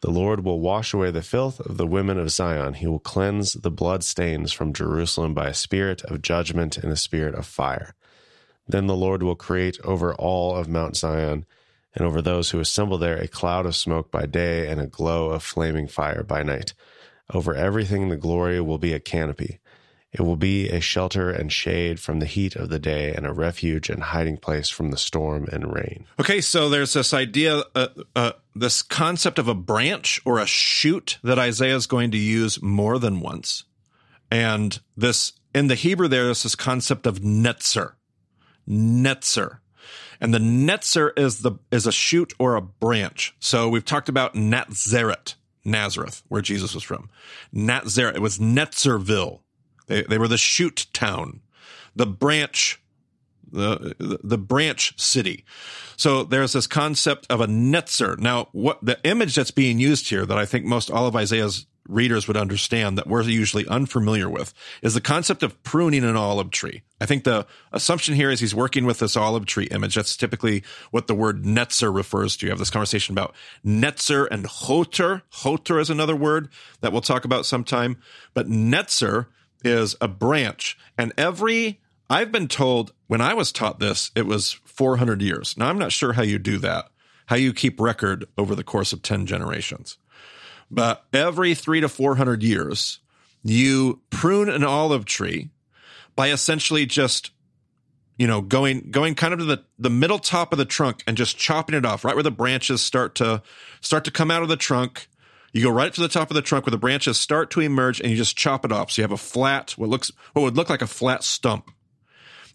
[SPEAKER 1] The Lord will wash away the filth of the women of Zion. He will cleanse the blood stains from Jerusalem by a spirit of judgment and a spirit of fire. Then the Lord will create over all of Mount Zion and over those who assemble there a cloud of smoke by day and a glow of flaming fire by night. Over everything the glory will be a canopy. It will be a shelter and shade from the heat of the day and a refuge and hiding place from the storm and rain.
[SPEAKER 2] Okay, so there's this idea, uh, uh, this concept of a branch or a shoot that Isaiah is going to use more than once. And this, in the Hebrew, there's this concept of netzer. Netzer. And the netzer is the, is a shoot or a branch. So we've talked about Nazareth, Nazareth, where Jesus was from. Nazareth, it was Netzerville. They, they were the shoot town, the branch, the, the, the branch city. So there's this concept of a netzer. Now, what the image that's being used here that I think most all of Isaiah's readers would understand that we're usually unfamiliar with is the concept of pruning an olive tree. I think the assumption here is he's working with this olive tree image. That's typically what the word netzer refers to. You have this conversation about netzer and hoter. Hoter is another word that we'll talk about sometime. But netzer is a branch. And every, I've been told when I was taught this, it was 400 years. Now, I'm not sure how you do that, how you keep record over the course of 10 generations. But every three to 400 years, you prune an olive tree by essentially just you know going going kind of to the the middle top of the trunk and just chopping it off right where the branches start to start to come out of the trunk. You go right to the top of the trunk where the branches start to emerge and you just chop it off. So you have a flat what looks what would look like a flat stump.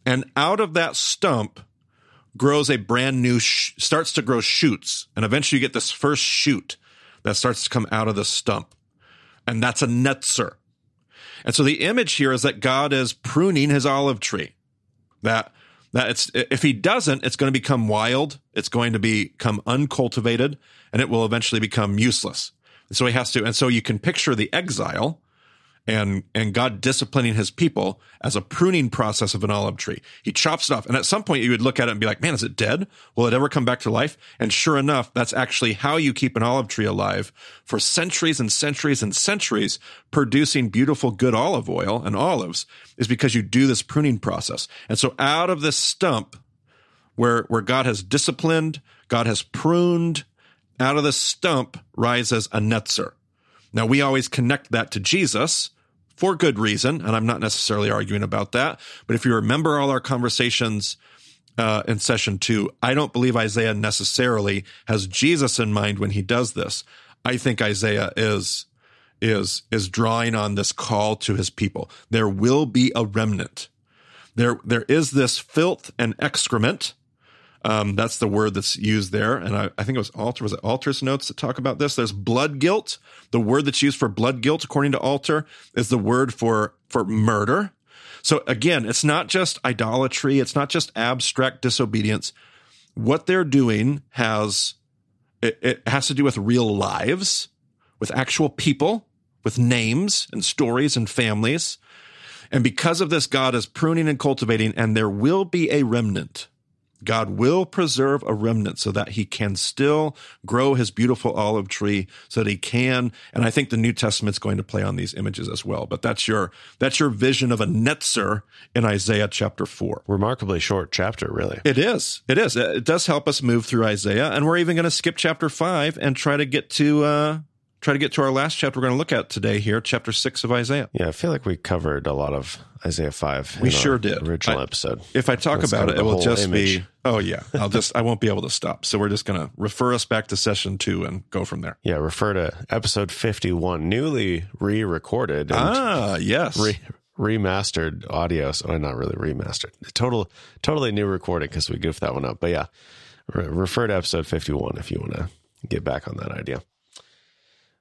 [SPEAKER 2] And out of that stump grows a brand new sh- starts to grow shoots. And eventually you get this first shoot that starts to come out of the stump and that's a netzer and so the image here is that God is pruning his olive tree. That that it's if he doesn't, it's going to become wild, it's going to become uncultivated, and it will eventually become useless. And so he has to, and so you can picture the exile and and God disciplining his people as a pruning process of an olive tree. He chops it off, and at some point you would look at it and be like, "Man, is it dead? Will it ever come back to life?" And sure enough, that's actually how you keep an olive tree alive for centuries and centuries and centuries, producing beautiful, good olive oil and olives, is because you do this pruning process. And so, out of this stump, where where God has disciplined, God has pruned, out of the stump rises a netzer. Now, we always connect that to Jesus for good reason, and I'm not necessarily arguing about that. But if you remember all our conversations uh, in session two, I don't believe Isaiah necessarily has Jesus in mind when he does this. I think Isaiah is is is drawing on this call to his people. There will be a remnant. There there is this filth and excrement um, that's the word that's used there. And I, I think it was Alter, was it Alter's notes that talk about this? There's blood guilt. The word that's used for blood guilt, according to Alter, is the word for, for murder. So again, it's not just idolatry. It's not just abstract disobedience. What they're doing has, it, it has to do with real lives, with actual people, with names and stories and families. And because of this, God is pruning and cultivating, and there will be a remnant God will preserve a remnant so that he can still grow his beautiful olive tree so that he can and I think the New Testament's going to play on these images as well but that's your that's your vision of a netzer in Isaiah chapter 4
[SPEAKER 1] remarkably short chapter really.
[SPEAKER 2] It is. It is. It does help us move through Isaiah and we're even going to skip chapter 5 and try to get to uh try to get to our last chapter we're going to look at today here, chapter six of Isaiah.
[SPEAKER 1] Yeah, I feel like we covered a lot of Isaiah five.
[SPEAKER 2] We sure did.
[SPEAKER 1] Original
[SPEAKER 2] I,
[SPEAKER 1] episode.
[SPEAKER 2] If I talk That's about it, it will just image. be. Oh yeah, I'll just I won't be able to stop. So we're just going to refer us back to session two and go from there.
[SPEAKER 1] Yeah, refer to episode fifty one, newly re-recorded.
[SPEAKER 2] ah, yes. Re-
[SPEAKER 1] remastered audio so not really remastered total totally new recording because we goofed that one up but yeah re- refer to episode 51 if you want to get back on that idea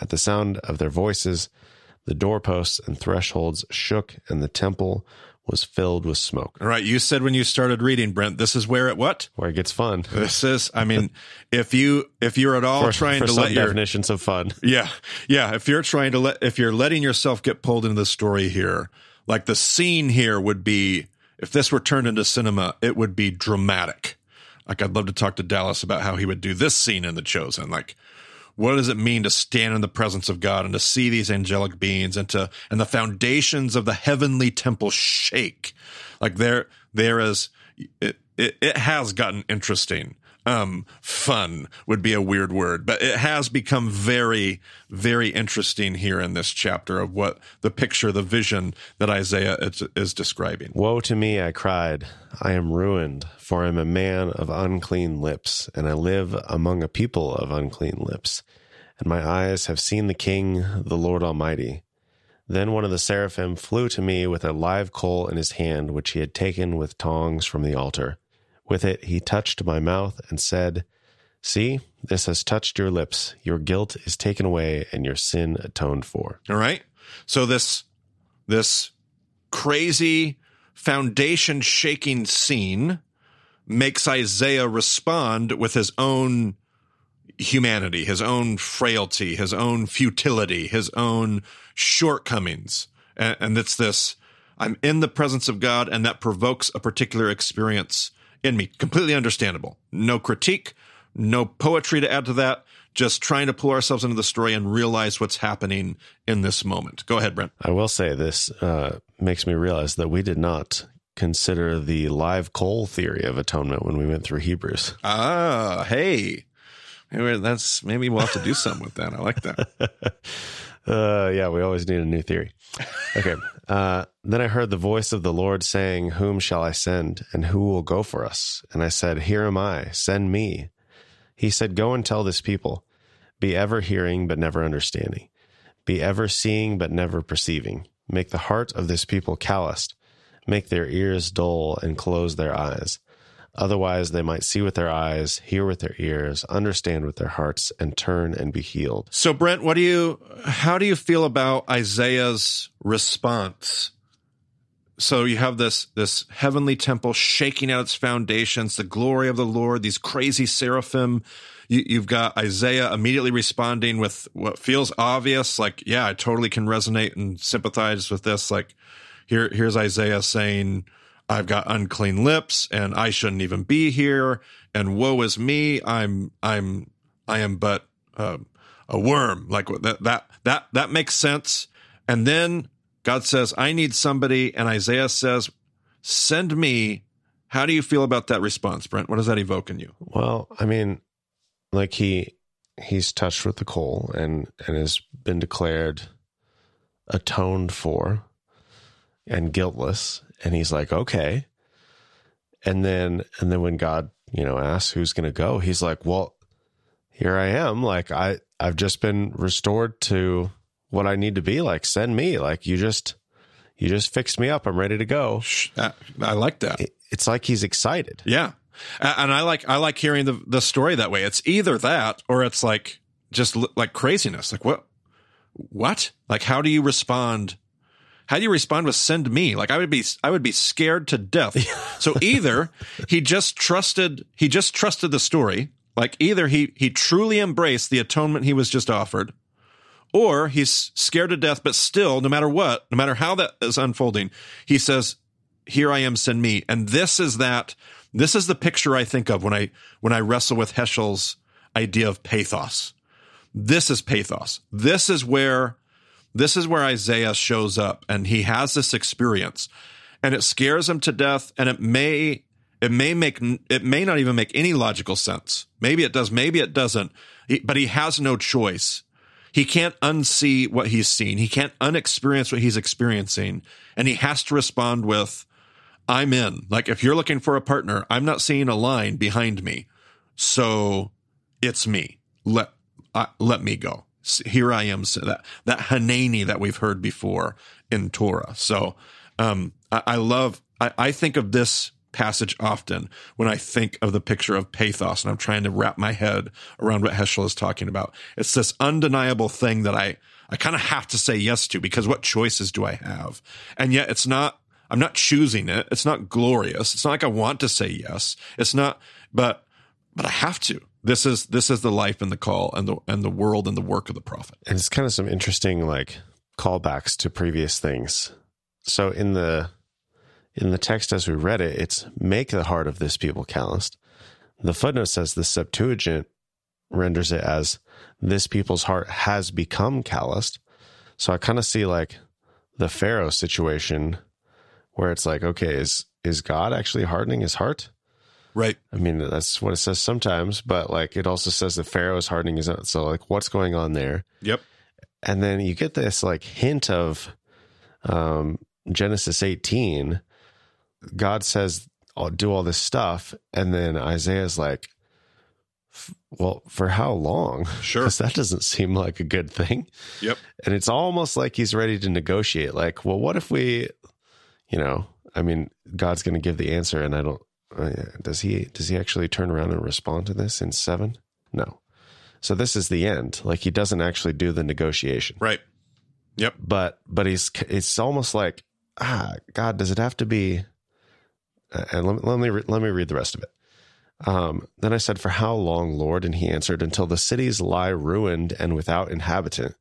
[SPEAKER 1] At the sound of their voices, the doorposts and thresholds shook, and the temple was filled with smoke.
[SPEAKER 2] All right, you said when you started reading, Brent, this is where it what?
[SPEAKER 1] Where it gets fun.
[SPEAKER 2] This is, I mean, if you if you're at all
[SPEAKER 1] for,
[SPEAKER 2] trying
[SPEAKER 1] for
[SPEAKER 2] to let your
[SPEAKER 1] definitions of fun,
[SPEAKER 2] yeah, yeah, if you're trying to let if you're letting yourself get pulled into the story here, like the scene here would be, if this were turned into cinema, it would be dramatic. Like I'd love to talk to Dallas about how he would do this scene in The Chosen, like what does it mean to stand in the presence of God and to see these angelic beings and to and the foundations of the heavenly temple shake? Like there there is it, it, it has gotten interesting um, fun would be a weird word, but it has become very, very interesting here in this chapter of what the picture, the vision that Isaiah is, is describing.
[SPEAKER 1] Woe to me, I cried. I am ruined, for I am a man of unclean lips, and I live among a people of unclean lips. And my eyes have seen the King, the Lord Almighty. Then one of the seraphim flew to me with a live coal in his hand, which he had taken with tongs from the altar. With it he touched my mouth and said, See, this has touched your lips. Your guilt is taken away and your sin atoned for.
[SPEAKER 2] All right. So this this crazy foundation shaking scene makes Isaiah respond with his own humanity, his own frailty, his own futility, his own shortcomings. And, and it's this I'm in the presence of God, and that provokes a particular experience in me. Completely understandable. No critique, no poetry to add to that. Just trying to pull ourselves into the story and realize what's happening in this moment. Go ahead, Brent.
[SPEAKER 1] I will say this uh, makes me realize that we did not consider the live coal theory of atonement when we went through Hebrews.
[SPEAKER 2] Ah, hey. Maybe that's maybe we'll have to do something with that. I like that.
[SPEAKER 1] Uh, yeah, we always need a new theory. Okay. Uh, then I heard the voice of the Lord saying, Whom shall I send, and who will go for us? And I said, Here am I, send me. He said, Go and tell this people, be ever hearing, but never understanding, Be ever seeing but never perceiving. Make the heart of this people calloused. Make their ears dull and close their eyes. Otherwise, they might see with their eyes, hear with their ears, understand with their hearts, and turn and be healed.
[SPEAKER 2] So, Brent, what do you, how do you feel about Isaiah's response? So you have this this heavenly temple shaking out its foundations, the glory of the Lord, these crazy seraphim. You, you've got Isaiah immediately responding with what feels obvious, like, "Yeah, I totally can resonate and sympathize with this." Like, here here's Isaiah saying, I've got unclean lips and I shouldn't even be here. And woe is me. I'm, I'm, I am but uh, a worm. Like that, that, that, that makes sense. And then God says, I need somebody. And Isaiah says, send me. How do you feel about that response, Brent? What does that evoke in you?
[SPEAKER 1] Well, I mean, like he, he's touched with the coal and, and has been declared atoned for and guiltless and he's like okay. And then and then when god you know asks who's going to go he's like well here i am. Like i i've just been restored to what i need to be. Like send me. Like you just you just fixed me up. I'm ready to go.
[SPEAKER 2] I like that.
[SPEAKER 1] It's like he's excited.
[SPEAKER 2] Yeah. And i like i like hearing the the story that way. It's either that or it's like just like craziness. Like what what? Like how do you respond how do you respond with send me? Like I would be, I would be scared to death. so either he just trusted, he just trusted the story. Like either he, he truly embraced the atonement he was just offered, or he's scared to death, but still, no matter what, no matter how that is unfolding, he says, here I am, send me. And this is that, this is the picture I think of when I, when I wrestle with Heschel's idea of pathos. This is pathos. This is where this is where Isaiah shows up and he has this experience and it scares him to death and it may it may make it may not even make any logical sense. Maybe it does, maybe it doesn't. but he has no choice. He can't unsee what he's seen. He can't unexperience what he's experiencing and he has to respond with I'm in. Like if you're looking for a partner, I'm not seeing a line behind me. So it's me. Let uh, let me go here I am. So that that Hineni that we've heard before in Torah. So um, I, I, love. I, I think of this passage often when I think of the picture of pathos, and I'm trying to wrap my head around what Heschel is talking about. It's this undeniable thing that I I kind of have to say yes to because what choices do I have? And yet it's not. I'm not choosing it. It's not glorious. It's not like I want to say yes. It's not, but but I have to this is this is the life and the call and the and the world and the work of the prophet.
[SPEAKER 1] And it's kind of some interesting like callbacks to previous things. So in the in the text as we read it, it's make the heart of this people calloused. The footnote says the Septuagint renders it as this people's heart has become calloused. So I kind of see like the Pharaoh situation where it's like, okay, is is God actually hardening his heart?
[SPEAKER 2] Right.
[SPEAKER 1] I mean, that's what it says sometimes, but like it also says that Pharaoh is hardening his own. So like what's going on there?
[SPEAKER 2] Yep.
[SPEAKER 1] And then you get this like hint of um, Genesis 18. God says, I'll do all this stuff. And then Isaiah's like, well, for how long?
[SPEAKER 2] Sure.
[SPEAKER 1] Because that doesn't seem like a good thing.
[SPEAKER 2] Yep.
[SPEAKER 1] And it's almost like he's ready to negotiate. Like, well, what if we, you know, I mean, God's going to give the answer, and I don't, does he does he actually turn around and respond to this in seven? No. So this is the end. Like he doesn't actually do the negotiation.
[SPEAKER 2] Right. Yep.
[SPEAKER 1] But but he's it's almost like ah God, does it have to be? Uh, and let, let me re- let me read the rest of it. Um, then I said, For how long, Lord? And he answered, Until the cities lie ruined and without inhabitant,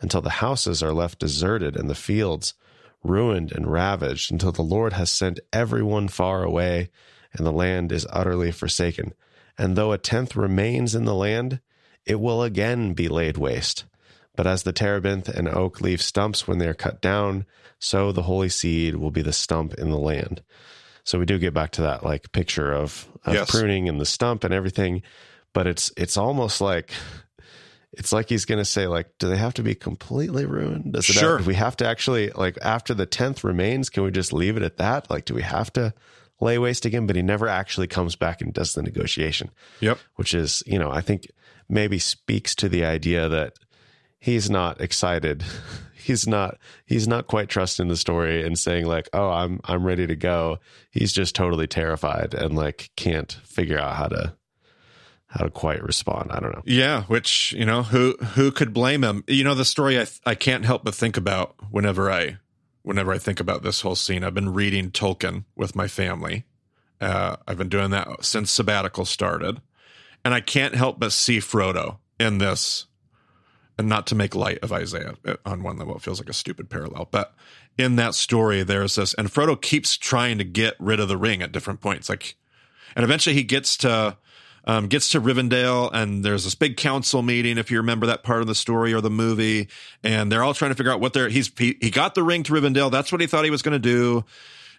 [SPEAKER 1] until the houses are left deserted and the fields ruined and ravaged, until the Lord has sent everyone far away and the land is utterly forsaken. And though a tenth remains in the land, it will again be laid waste. But as the terebinth and oak leave stumps when they are cut down, so the holy seed will be the stump in the land. So we do get back to that like picture of, of yes. pruning and the stump and everything, but it's it's almost like it's like he's going to say like do they have to be completely ruined does it
[SPEAKER 2] sure.
[SPEAKER 1] have, we have to actually like after the 10th remains can we just leave it at that like do we have to lay waste again, but he never actually comes back and does the negotiation.
[SPEAKER 2] Yep.
[SPEAKER 1] Which is, you know, I think maybe speaks to the idea that he's not excited. He's not he's not quite trusting the story and saying like, "Oh, I'm I'm ready to go." He's just totally terrified and like can't figure out how to how to quite respond. I don't know.
[SPEAKER 2] Yeah, which you know who who could blame him? You know the story I I can't help but think about whenever I whenever I think about this whole scene. I've been reading Tolkien with my family. Uh, I've been doing that since sabbatical started, and I can't help but see Frodo in this. And not to make light of Isaiah uh, on one level, it feels like a stupid parallel, but in that story, there's this, and Frodo keeps trying to get rid of the ring at different points, like, and eventually he gets to um, gets to Rivendell, and there's this big council meeting. If you remember that part of the story or the movie, and they're all trying to figure out what they're. He's he, he got the ring to Rivendell. That's what he thought he was going to do,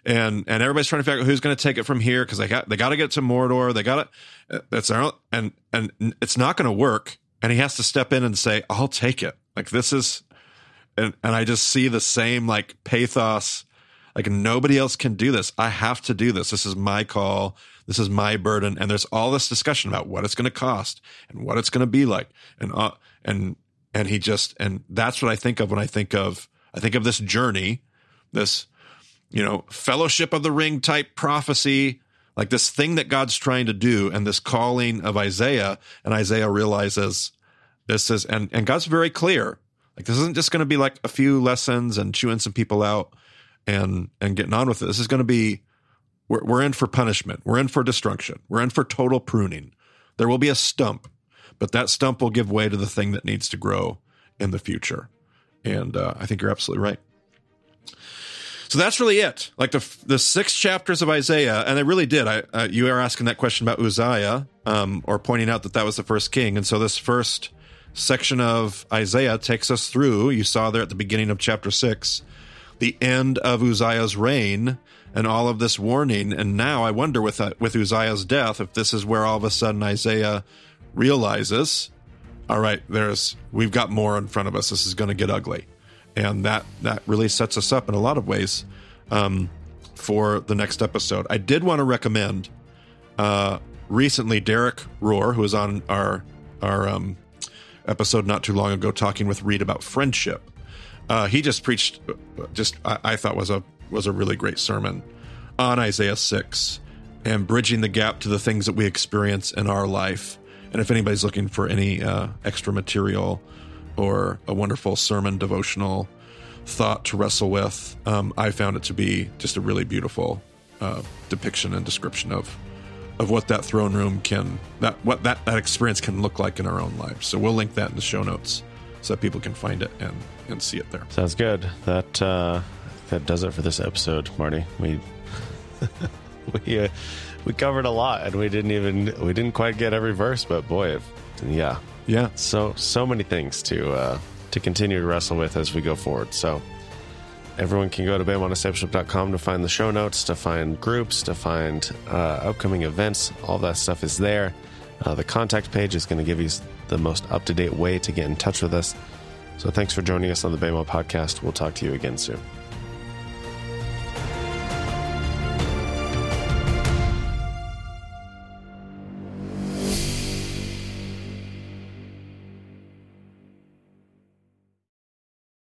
[SPEAKER 2] and and everybody's trying to figure out who's going to take it from here because they got they got to get to Mordor. They got it. That's their own, and and it's not going to work. And he has to step in and say, "I'll take it." Like this is, and and I just see the same like pathos. Like nobody else can do this. I have to do this. This is my call this is my burden. And there's all this discussion about what it's going to cost and what it's going to be like. And, uh, and, and he just, and that's what I think of when I think of, I think of this journey, this, you know, fellowship of the ring type prophecy, like this thing that God's trying to do and this calling of Isaiah. And Isaiah realizes this is, and, and God's very clear. Like this isn't just going to be like a few lessons and chewing some people out and, and getting on with it. This is going to be we're, we're in for punishment. We're in for destruction. We're in for total pruning. There will be a stump, but that stump will give way to the thing that needs to grow in the future. And uh, I think you're absolutely right. So that's really it. Like the the six chapters of Isaiah, and I really did. I uh, you are asking that question about Uzziah, um, or pointing out that that was the first king, and so this first section of Isaiah takes us through. You saw there at the beginning of chapter six, the end of Uzziah's reign, and all of this warning. And now I wonder with uh, with Uzziah's death, if this is where all of a sudden Isaiah realizes, all right, there's we've got more in front of us. This is going to get ugly, and that that really sets us up in a lot of ways um, for the next episode. I did want to recommend uh, recently Derrick Rohr, who was on our our um, episode not too long ago, talking with Reed about friendship. Uh, he just preached, just I, I thought was a was a really great sermon on Isaiah 6 and bridging the gap to the things that we experience in our life. And if anybody's looking for any uh, extra material or a wonderful sermon devotional thought to wrestle with, um, I found it to be just a really beautiful uh, depiction and description of of what that throne room can that what that that experience can look like in our own lives. So we'll link that in the show notes so that people can find it and and see it there.
[SPEAKER 1] Sounds good. That uh, that does it for this episode, Marty. We we uh, we covered a lot, and we didn't even we didn't quite get every verse, but boy, yeah,
[SPEAKER 2] yeah.
[SPEAKER 1] So so many things to uh, to continue to wrestle with as we go forward. So everyone can go to BEMADiscipleship.com to find the show notes, to find groups, to find uh, upcoming events. All that stuff is there. Uh, the contact page is going to give you the most up to date way to get in touch with us. So thanks for joining us on the BEMA podcast. We'll talk to you again soon.